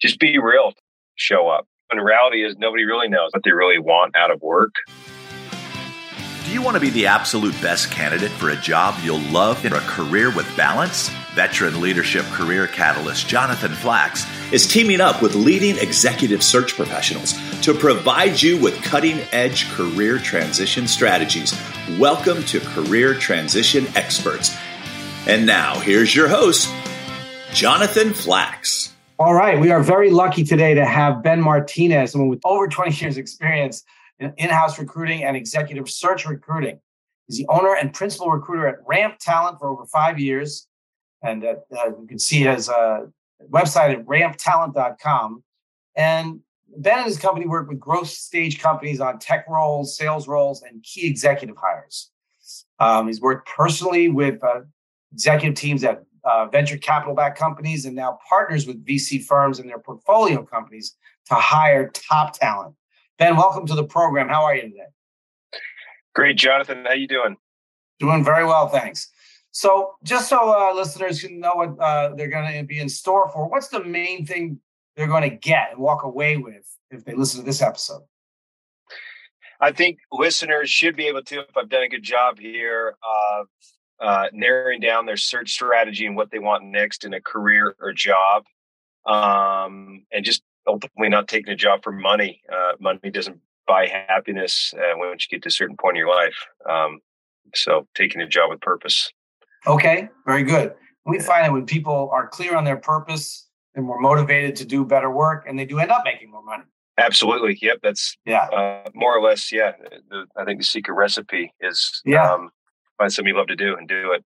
just be real, show up. And reality is nobody really knows what they really want out of work. Do you want to be the absolute best candidate for a job you'll love in a career with balance? Veteran leadership career catalyst Jonathan Flax is teaming up with leading executive search professionals to provide you with cutting edge career transition strategies. Welcome to Career Transition Experts. And now, here's your host, Jonathan Flax. All right. We are very lucky today to have Ben Martinez, someone with over 20 years' experience in in house recruiting and executive search recruiting. He's the owner and principal recruiter at Ramp Talent for over five years. And uh, uh, you can see his uh, website at ramptalent.com. And Ben and his company work with growth stage companies on tech roles, sales roles, and key executive hires. Um, he's worked personally with uh, executive teams at uh, venture capital backed companies and now partners with VC firms and their portfolio companies to hire top talent. Ben, welcome to the program. How are you today? Great, Jonathan. How you doing? Doing very well, thanks. So, just so uh, listeners can know what uh, they're going to be in store for, what's the main thing they're going to get and walk away with if they listen to this episode? I think listeners should be able to, if I've done a good job here, uh, uh, narrowing down their search strategy and what they want next in a career or job, um, and just ultimately not taking a job for money. Uh, money doesn't buy happiness uh, once you get to a certain point in your life. Um, so taking a job with purpose. Okay, very good. We find that when people are clear on their purpose, they're more motivated to do better work, and they do end up making more money. Absolutely. Yep. That's Yeah. uh, more or less. Yeah. The, I think the secret recipe is Yeah. um, find something you love to do and do it.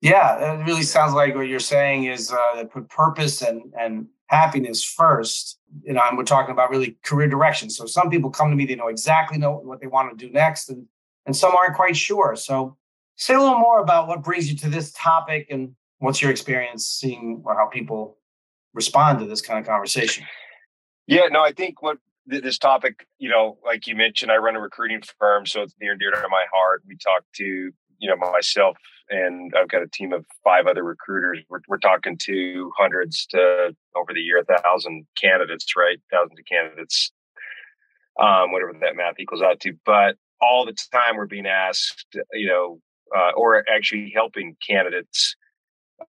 Yeah, it really sounds like what you're saying is uh, put purpose and and happiness first. You know, and we're talking about really career direction. So some people come to me, they know exactly know what they want to do next, and and some aren't quite sure. So say a little more about what brings you to this topic and what's your experience seeing or how people respond to this kind of conversation. Yeah, no, I think what this topic, you know, like you mentioned, I run a recruiting firm, so it's near and dear to my heart. We talk to, you know, myself and I've got a team of five other recruiters. We're, we're talking to hundreds to over the year, a thousand candidates, right? Thousands of candidates, um, whatever that math equals out to. But all the time we're being asked, you know, uh, or actually helping candidates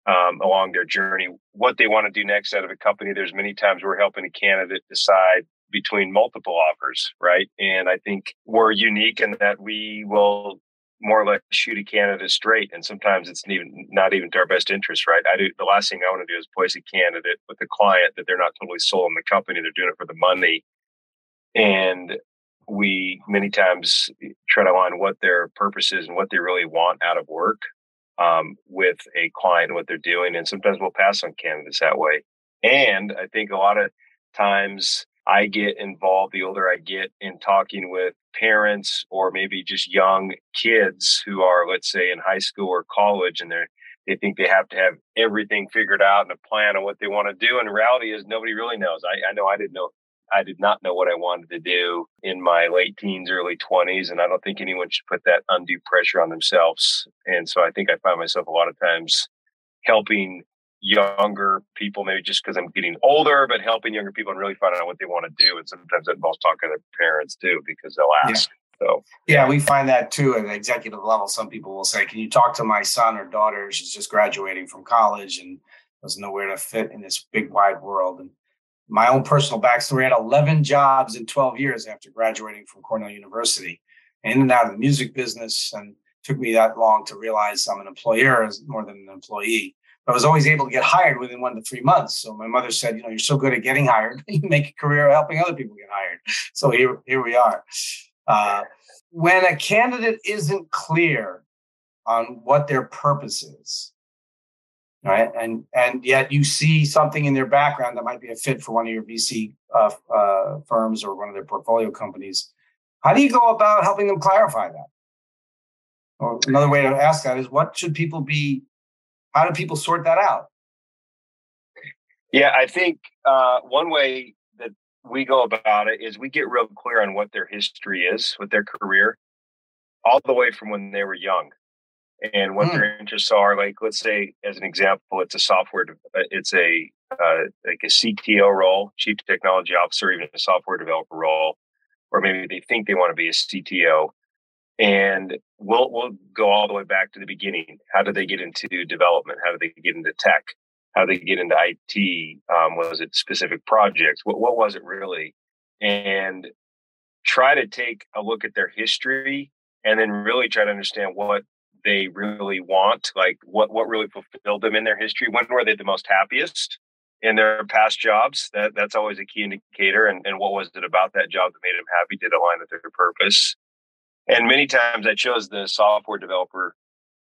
um, along their journey, what they want to do next out of a company. There's many times we're helping a candidate decide between multiple offers, right? And I think we're unique in that we will more or less shoot a candidate straight, and sometimes it's even not even to our best interest, right? I do the last thing I want to do is place a candidate with a client that they're not totally sold on the company; they're doing it for the money, and we many times try to align what their purpose is and what they really want out of work um, with a client and what they're doing. And sometimes we'll pass on candidates that way. And I think a lot of times I get involved the older I get in talking with parents or maybe just young kids who are, let's say, in high school or college and they're they think they have to have everything figured out and a plan on what they want to do. And reality is nobody really knows. I, I know I didn't know I did not know what I wanted to do in my late teens, early 20s. And I don't think anyone should put that undue pressure on themselves. And so I think I find myself a lot of times helping younger people, maybe just because I'm getting older, but helping younger people and really finding out what they want to do. And sometimes that involves talking to their parents too, because they'll ask. So, Yeah, we find that too at an executive level. Some people will say, Can you talk to my son or daughter? She's just graduating from college and doesn't know where to fit in this big wide world. And my own personal backstory I had 11 jobs in 12 years after graduating from Cornell University, in and out of the music business. And it took me that long to realize I'm an employer more than an employee. I was always able to get hired within one to three months. So my mother said, you know, you're so good at getting hired, you make a career helping other people get hired. So here, here we are. Uh, when a candidate isn't clear on what their purpose is, right, and and yet you see something in their background that might be a fit for one of your VC uh, uh, firms or one of their portfolio companies, how do you go about helping them clarify that? Or another way to ask that is, what should people be? How do people sort that out? yeah, I think uh, one way that we go about it is we get real clear on what their history is with their career, all the way from when they were young, and what Hmm. their interests are. Like, let's say, as an example, it's a software, uh, it's a uh, like a CTO role, chief technology officer, even a software developer role, or maybe they think they want to be a CTO. And we'll we'll go all the way back to the beginning. How did they get into development? How did they get into tech? How did they get into IT? Um, was it specific projects? What what was it really? And try to take a look at their history and then really try to understand what they really want, like what what really fulfilled them in their history. When were they the most happiest in their past jobs? That that's always a key indicator. And and what was it about that job that made them happy? Did it align with their purpose? And many times I chose the software developer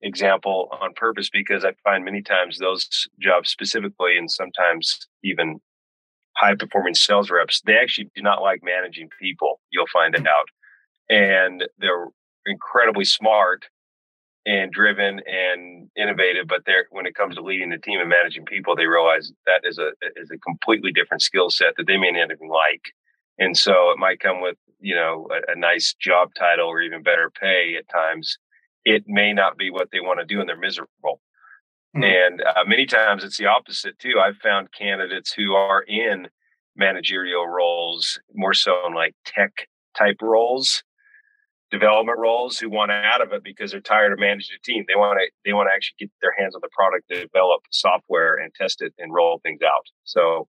example on purpose because I find many times those jobs specifically, and sometimes even high performing sales reps, they actually do not like managing people. You'll find it out. And they're incredibly smart and driven and innovative, but they're when it comes to leading the team and managing people, they realize that is a is a completely different skill set that they may not even like. And so it might come with, you know, a, a nice job title or even better pay at times. It may not be what they want to do and they're miserable. Mm-hmm. And uh, many times it's the opposite too. I've found candidates who are in managerial roles, more so in like tech type roles, development roles who want out of it because they're tired of managing a team. They want to they want to actually get their hands on the product, develop software, and test it and roll things out. So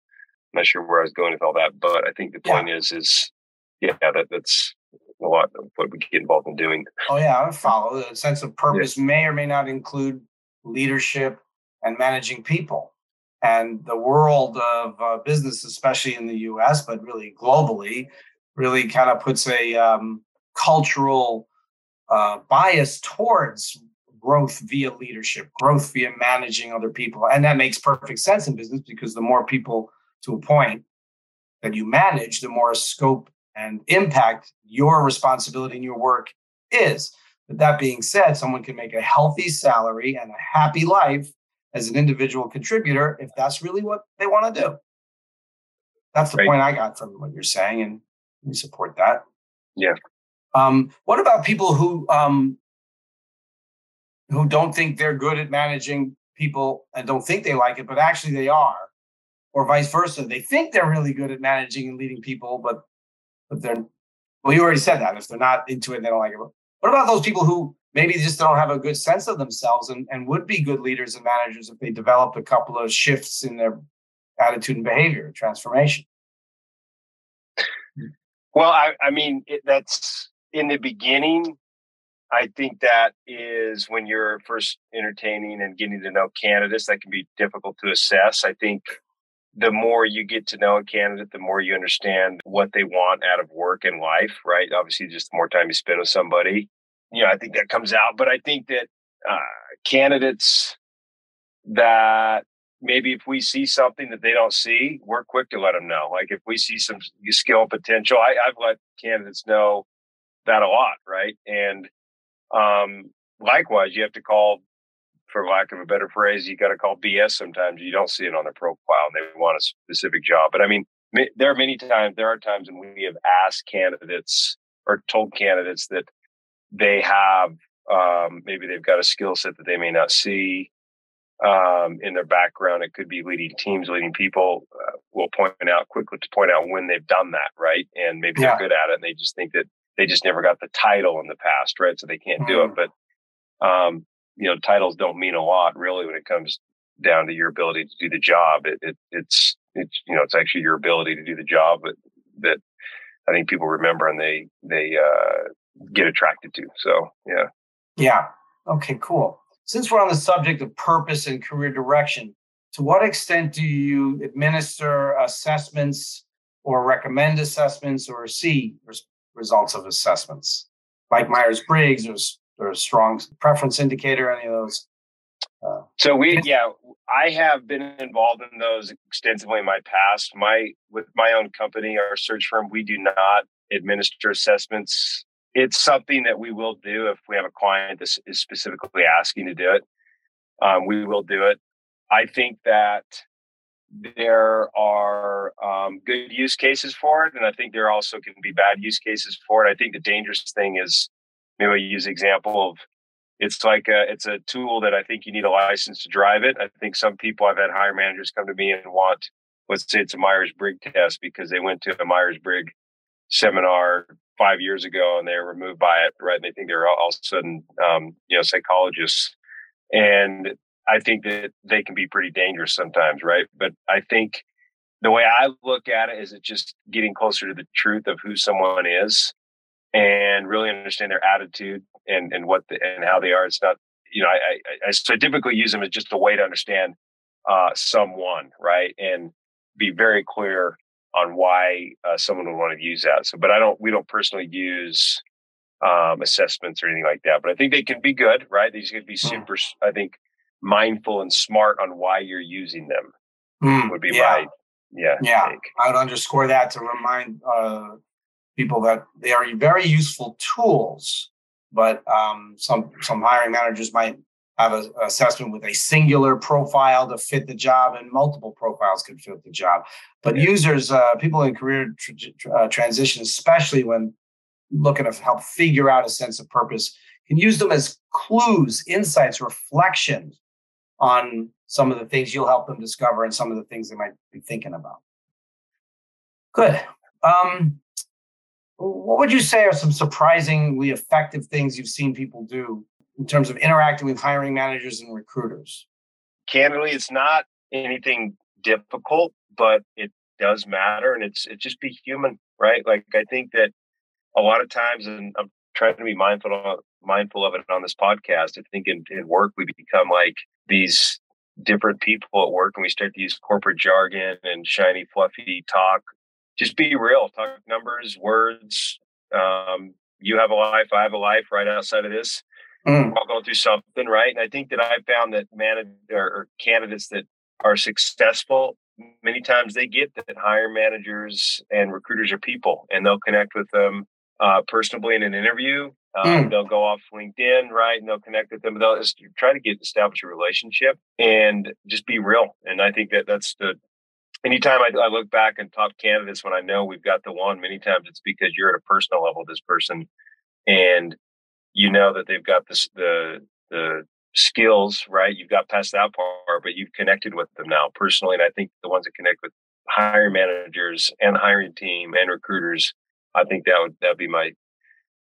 not sure where I was going with all that, but I think the point yeah. is is yeah that that's a lot of what we get involved in doing. Oh yeah, I follow. The sense of purpose yeah. may or may not include leadership and managing people. And the world of uh, business, especially in the U.S., but really globally, really kind of puts a um, cultural uh, bias towards growth via leadership, growth via managing other people. And that makes perfect sense in business because the more people to a point that you manage, the more scope and impact your responsibility in your work is. But that being said, someone can make a healthy salary and a happy life as an individual contributor if that's really what they want to do. That's the right. point I got from what you're saying, and we support that. Yeah. Um, what about people who um, who don't think they're good at managing people and don't think they like it, but actually they are, or vice versa? They think they're really good at managing and leading people, but but they're well. You already said that if they're not into it, they don't like it. What about those people who maybe just don't have a good sense of themselves and, and would be good leaders and managers if they developed a couple of shifts in their attitude and behavior transformation? Well, I, I mean, it, that's in the beginning, I think that is when you're first entertaining and getting to know candidates, that can be difficult to assess. I think the more you get to know a candidate, the more you understand what they want out of work and life, right? Obviously, just the more time you spend with somebody, you know, I think that comes out. But I think that uh, candidates that maybe if we see something that they don't see, we're quick to let them know. Like if we see some skill potential, I, I've let candidates know that a lot, right? And um, likewise, you have to call, for lack of a better phrase, you got to call BS sometimes. You don't see it on their profile and they want a specific job. But I mean, there are many times, there are times when we have asked candidates or told candidates that they have, um, maybe they've got a skill set that they may not see um, in their background. It could be leading teams, leading people. Uh, we'll point out quickly to point out when they've done that, right? And maybe yeah. they're good at it and they just think that they just never got the title in the past, right? So they can't mm-hmm. do it. Mm. But, um, you know, titles don't mean a lot really when it comes down to your ability to do the job. It, it, it's, it's, you know, it's actually your ability to do the job that, that I think people remember and they, they, uh, get attracted to. So, yeah. Yeah. Okay, cool. Since we're on the subject of purpose and career direction, to what extent do you administer assessments or recommend assessments or see results of assessments. Like Myers Briggs, there's there's a strong preference indicator, any of those. Uh, so we, yeah, I have been involved in those extensively in my past. My with my own company, our search firm, we do not administer assessments. It's something that we will do if we have a client that is specifically asking to do it. Um, we will do it. I think that there are um, good use cases for it, and I think there also can be bad use cases for it. I think the dangerous thing is maybe I use the example of it's like a, it's a tool that I think you need a license to drive it. I think some people I've had hire managers come to me and want, let's say it's a Myers Briggs test because they went to a Myers Briggs seminar five years ago and they were moved by it, right? And they think they're all, all of a sudden, um, you know, psychologists. And I think that they can be pretty dangerous sometimes, right? But I think the way I look at it is it's just getting closer to the truth of who someone is and really understand their attitude and, and what the, and how they are. It's not, you know, I, I, so I typically use them as just a way to understand uh, someone, right? And be very clear on why uh, someone would want to use that. So, but I don't, we don't personally use um, assessments or anything like that. But I think they can be good, right? They can be mm. super. I think, mindful and smart on why you're using them. Mm, would be yeah. my yeah yeah. Take. I would underscore that to remind uh, people that they are very useful tools, but um, some some hiring managers might have an assessment with a singular profile to fit the job, and multiple profiles can fit the job. But yeah. users, uh, people in career tr- uh, transition, especially when looking to help figure out a sense of purpose, can use them as clues, insights, reflections on some of the things you'll help them discover and some of the things they might be thinking about. Good. Um, what would you say are some surprisingly effective things you've seen people do in terms of interacting with hiring managers and recruiters? Candidly, it's not anything difficult, but it does matter, and it's it just be human, right? Like I think that a lot of times, and I'm trying to be mindful of, mindful of it on this podcast. I think in, in work we become like these different people at work, and we start to use corporate jargon and shiny, fluffy talk. Just be real. Talk numbers, words. Um, you have a life. I have a life. Right outside of this, Mm. We're all going through something, right? And I think that I've found that man or, or candidates that are successful many times they get that hire managers and recruiters are people and they'll connect with them uh, personally in an interview. Um, mm. They'll go off LinkedIn, right? And they'll connect with them. They'll just try to get establish a relationship and just be real. And I think that that's the anytime I, I look back and top candidates when I know we've got the one, many times it's because you're at a personal level this person and you know that they've got this, the the skills, right? You've got past that part, but you've connected with them now personally. And I think the ones that connect with hiring managers and hiring team and recruiters, I think that would that be my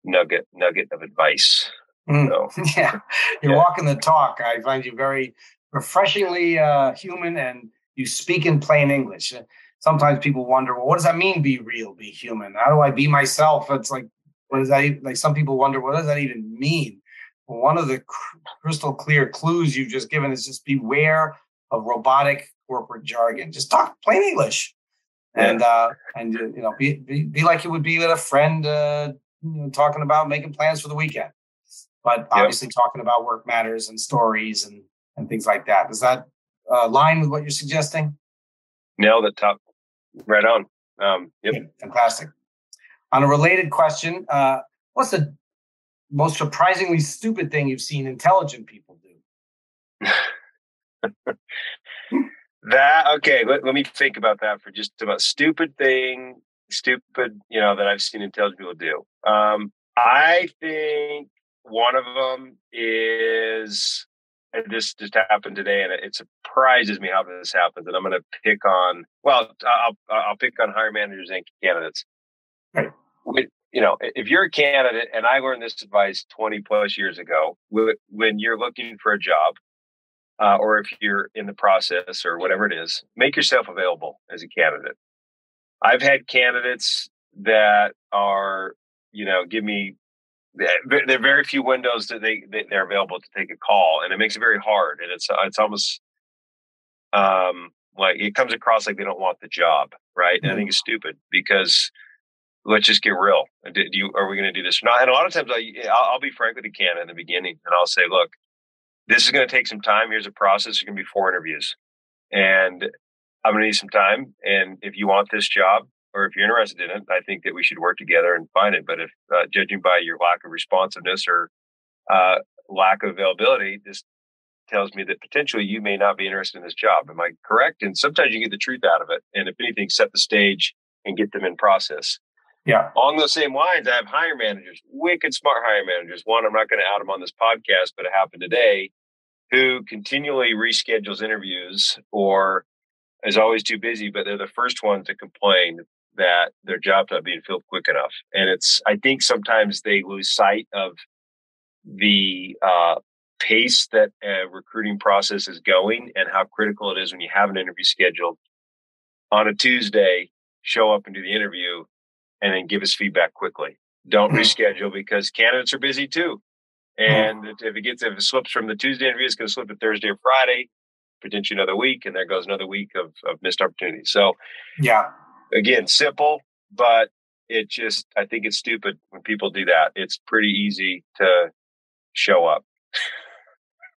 nugget nugget of advice. Mm. So, yeah, you're yeah. walking the talk. I find you very refreshingly uh, human, and you speak in plain English. Sometimes people wonder, well, what does that mean? Be real, be human. How do I be myself? It's like what does that like? Some people wonder what does that even mean. One of the crystal clear clues you've just given is just beware of robotic corporate jargon. Just talk plain English, and uh, and you know be, be, be like you would be with a friend, uh, you know, talking about making plans for the weekend. But obviously, yep. talking about work matters and stories and and things like that. Does that uh, line with what you're suggesting? Nailed it, top, right on. Um, yep. fantastic. On a related question, uh, what's the most surprisingly stupid thing you've seen intelligent people do? that okay. Let, let me think about that for just about stupid thing, stupid, you know, that I've seen intelligent people do. Um, I think one of them is this just happened today, and it surprises me how this happens. And I'm going to pick on well, I'll I'll pick on hire managers and candidates. Right you know, if you're a candidate, and I learned this advice 20 plus years ago, when you're looking for a job, uh, or if you're in the process or whatever it is, make yourself available as a candidate. I've had candidates that are, you know, give me. There are very few windows that they they're available to take a call, and it makes it very hard. And it's it's almost um, like it comes across like they don't want the job, right? And I think mm-hmm. it's stupid because let's just get real. Do you, are we going to do this or not? And a lot of times I, I'll, I'll be frank with the candidate in the beginning and I'll say, look, this is going to take some time. Here's a process. There's going to be four interviews and I'm going to need some time. And if you want this job or if you're interested in it, I think that we should work together and find it. But if uh, judging by your lack of responsiveness or uh, lack of availability, this tells me that potentially you may not be interested in this job. Am I correct? And sometimes you get the truth out of it. And if anything, set the stage and get them in process. Yeah. On those same lines, I have hire managers, wicked smart hire managers. One, I'm not going to out them on this podcast, but it happened today, who continually reschedules interviews or is always too busy, but they're the first one to complain that their job's not being filled quick enough. And it's, I think sometimes they lose sight of the uh, pace that a recruiting process is going and how critical it is when you have an interview scheduled on a Tuesday, show up and do the interview and then give us feedback quickly. Don't hmm. reschedule because candidates are busy too. Hmm. And if it gets, if it slips from the Tuesday interview, it's going to slip to Thursday or Friday, potentially another week, and there goes another week of, of missed opportunities. So, yeah, again, simple, but it just, I think it's stupid when people do that. It's pretty easy to show up.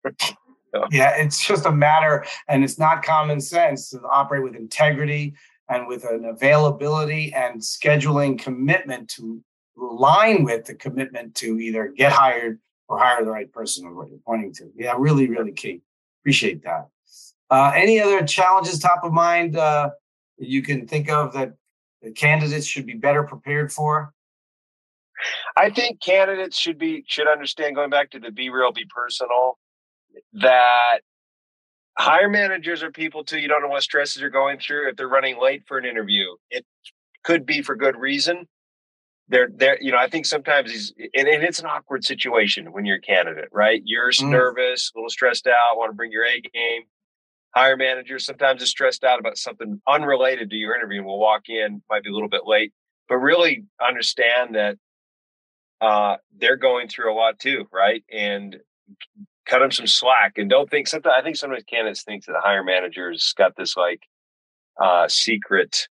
so. Yeah, it's just a matter, and it's not common sense to operate with integrity and with an availability and scheduling commitment to align with the commitment to either get hired or hire the right person or what you're pointing to. Yeah, really, really key. Appreciate that. Uh, any other challenges top of mind uh, you can think of that the candidates should be better prepared for? I think candidates should be should understand going back to the be real, be personal, that hire managers are people too. You don't know what stresses are going through. If they're running late for an interview, it could be for good reason. They're there, you know, I think sometimes he's and, and, it's an awkward situation when you're a candidate, right? You're mm. nervous, a little stressed out, want to bring your A game. Hire managers sometimes is stressed out about something unrelated to your interview and will walk in, might be a little bit late, but really understand that uh, they're going through a lot too, right? And cut them some slack and don't think sometimes I think sometimes candidates think that the hire managers got this like uh, secret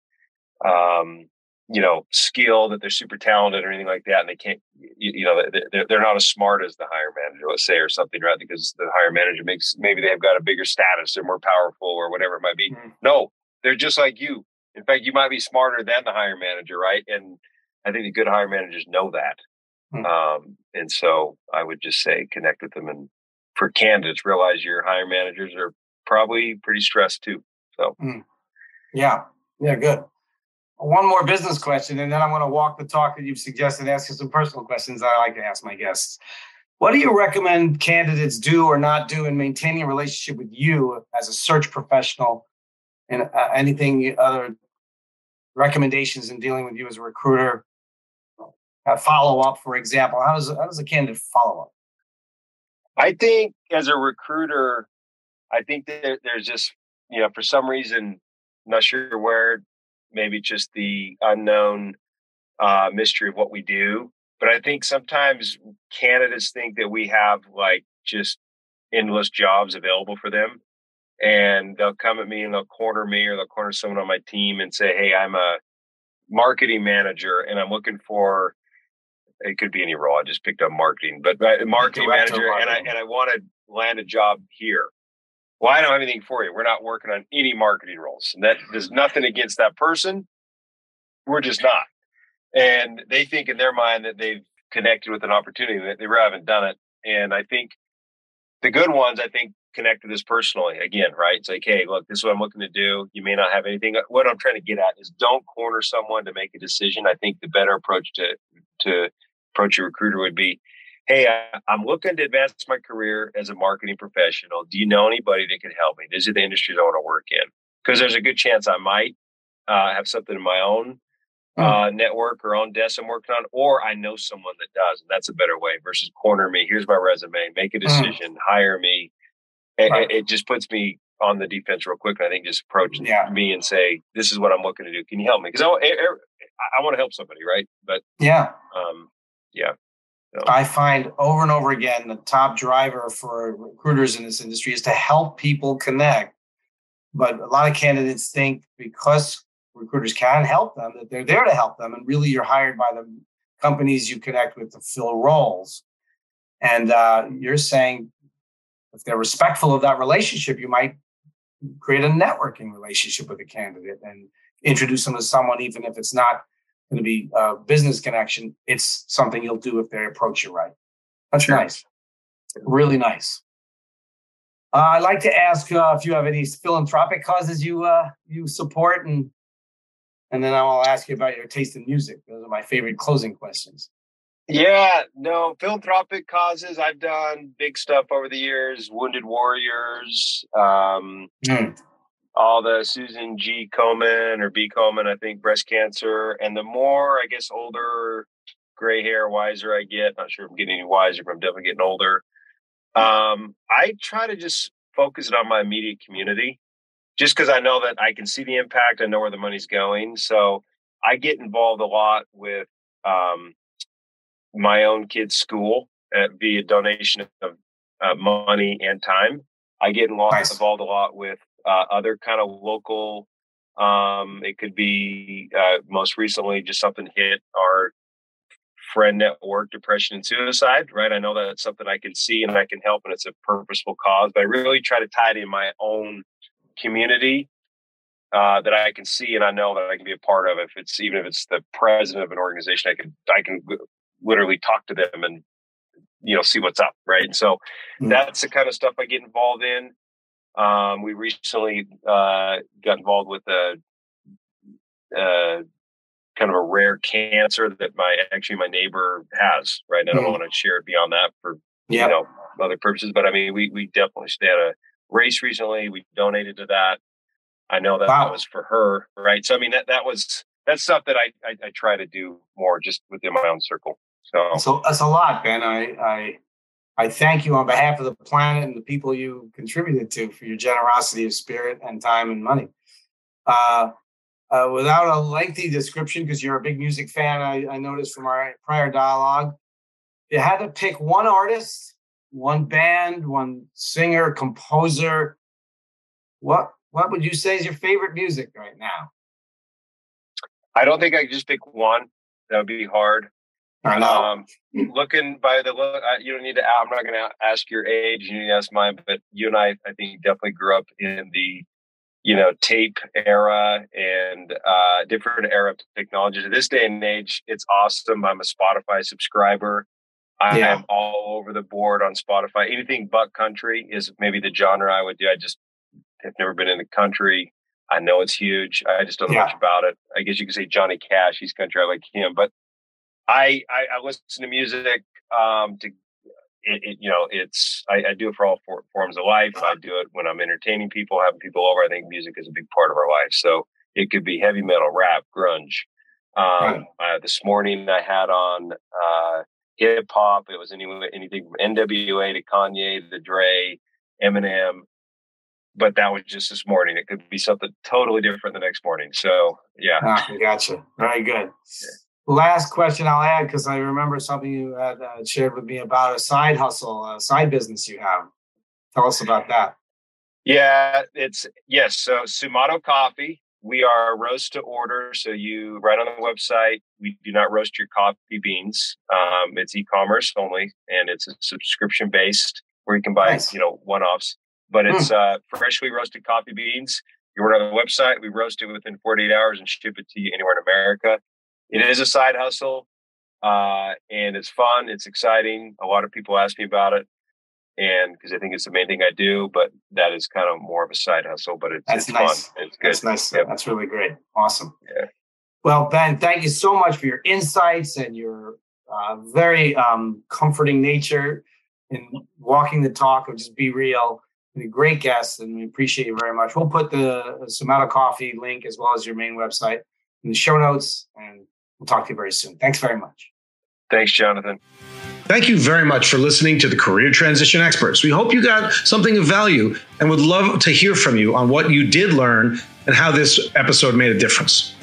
um, you know skill that they're super talented or anything like that and they can't you, you know they're, they're not as smart as the hire manager let's say or something right because the hire manager makes maybe they've got a bigger status they're more powerful or whatever it might be mm-hmm. no they're just like you in fact you might be smarter than the hire manager right and i think the good hire managers know that mm-hmm. um, and so i would just say connect with them and for candidates realize your hire managers are probably pretty stressed too. So, mm. yeah, yeah, good. One more business question, and then I'm going to walk the talk that you've suggested, ask you some personal questions I like to ask my guests. What do you recommend candidates do or not do in maintaining a relationship with you as a search professional, and uh, anything other recommendations in dealing with you as a recruiter? Follow up, for example, how does how does a candidate follow up? I think as a recruiter, I think that there's just, you know, for some reason, I'm not sure where, maybe just the unknown uh, mystery of what we do. But I think sometimes candidates think that we have like just endless jobs available for them. And they'll come at me and they'll corner me or they'll corner someone on my team and say, Hey, I'm a marketing manager and I'm looking for it could be any role. I just picked up marketing, but, marketing manager, marketing. and I and I want to land a job here. Well, I don't have anything for you. We're not working on any marketing roles, and that there's mm-hmm. nothing against that person. We're just not. And they think in their mind that they've connected with an opportunity that they really haven't done it. And I think the good ones, I think, connect to this personally. Again, right? It's like, hey, look, this is what I'm looking to do. You may not have anything. Uh, what I'm trying to get at is don't corner someone to make a decision. I think the better approach to to approach a recruiter would be, Hey, I'm looking to advance my career as a marketing professional. Do you know anybody that could help me? These are the industries I want to work in. Because there's a good chance I might uh, have something in my own hmm. uh, network or own desk I'm working on, or I know someone that does. And that's a better way versus corner me. Here's my resume, make a hmm. decision, hire me. It, right. it, just puts me on the defense real quick. And I think just approach yeah. me and say, this is what I'm looking to do. Can you help me? Because I, I, I want to help somebody, right? But yeah, um, yeah. I find over and over again the top driver for recruiters in this industry is to help people connect. But a lot of candidates think because recruiters can help them that they're there to help them, and really you're hired by the companies you connect with to fill roles. And uh, you're saying if they're respectful of that relationship, you might create a networking relationship with a candidate and introduce them to someone, even if it's not going to be a business connection. It's something you'll do if they approach you right. That's sure. nice. Really nice. Uh, I'd like to ask uh, if you have any philanthropic causes you uh, you support and and then I'll ask you about your taste in music. Those are my favorite closing questions. Yeah, no, philanthropic causes. I've done big stuff over the years. Wounded Warriors, um, mm. All the Susan G. Komen or B. Komen, I think, breast cancer. And the more, I guess, older, gray hair, wiser I get, not sure if I'm getting any wiser, but I'm definitely getting older. Um, I try to just focus it on my immediate community just because I know that I can see the impact, I know where the money's going. So I get involved a lot with um, my own kid's school at, via donation of uh, money and time. I get involved, nice. involved a lot with uh, other kind of local. Um, it could be uh, most recently just something hit our friend network, depression and suicide. Right, I know that's something I can see and I can help, and it's a purposeful cause. But I really try to tie it in my own community uh, that I can see and I know that I can be a part of. If it's even if it's the president of an organization, I can I can literally talk to them and you know see what's up, right? And so mm-hmm. that's the kind of stuff I get involved in. Um, we recently uh, got involved with a, a, kind of a rare cancer that my actually my neighbor has, right? And I don't mm-hmm. want to share it beyond that for yep. you know other purposes, but I mean we we definitely at a race recently. We donated to that. I know that wow. that was for her, right? So I mean that that was that's stuff that I, I, I try to do more just within my own circle. So so that's a lot, Ben. I I I thank you on behalf of the planet and the people you contributed to for your generosity of spirit and time and money. Uh, uh, without a lengthy description, because you're a big music fan, I, I noticed from our prior dialogue, you had to pick one artist one band, one singer, composer. What what would you say is your favorite music right now? I don't think I could just pick one. That would be hard. I know. Um, looking by the look, you don't need to. I'm not going to ask your age. You need to ask mine. But you and I, I think, definitely grew up in the, you know, tape era and uh, different era of technology. To this day and age, it's awesome. I'm a Spotify subscriber. I yeah. am all over the board on Spotify. Anything but country is maybe the genre I would do. I just have never been in the country. I know it's huge. I just don't know yeah. much about it. I guess you could say Johnny Cash. He's country. I like him, but I I, I listen to music um, to it, it, you know it's I, I, do it for all for, forms of life. I do it when I'm entertaining people, having people over. I think music is a big part of our life. So it could be heavy metal, rap, grunge. Um, right. uh, this morning I had on uh, hip hop. It was anyway, anything from NWA to Kanye, the Dre, Eminem. But that was just this morning. It could be something totally different the next morning. So yeah, ah, gotcha. Very good. Yeah. Last question I'll add because I remember something you had uh, shared with me about a side hustle, a side business you have. Tell us about that. Yeah, it's yes. So Sumato Coffee we are roast to order. So you right on the website, we do not roast your coffee beans. Um, it's e-commerce only, and it's a subscription based where you can buy nice. you know one offs. But it's mm. uh, freshly roasted coffee beans. You order on the website. We roast it within 48 hours and ship it to you anywhere in America. It is a side hustle, uh, and it's fun. It's exciting. A lot of people ask me about it and because I think it's the main thing I do, but that is kind of more of a side hustle, but it's, That's it's nice. fun. It's good. That's nice. Yep. That's really great. Awesome. Yeah. Well, Ben, thank you so much for your insights and your uh, very um, comforting nature in walking the talk of just be real. You're a great guest, and we appreciate you very much. We'll put the Sumato Coffee link as well as your main website in the show notes, and we'll talk to you very soon. Thanks very much. Thanks, Jonathan. Thank you very much for listening to the Career Transition Experts. We hope you got something of value and would love to hear from you on what you did learn and how this episode made a difference.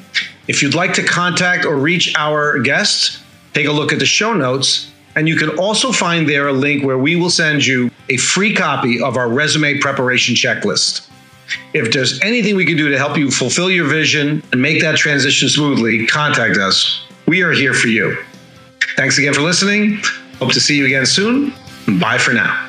If you'd like to contact or reach our guests, take a look at the show notes. And you can also find there a link where we will send you a free copy of our resume preparation checklist. If there's anything we can do to help you fulfill your vision and make that transition smoothly, contact us. We are here for you. Thanks again for listening. Hope to see you again soon. Bye for now.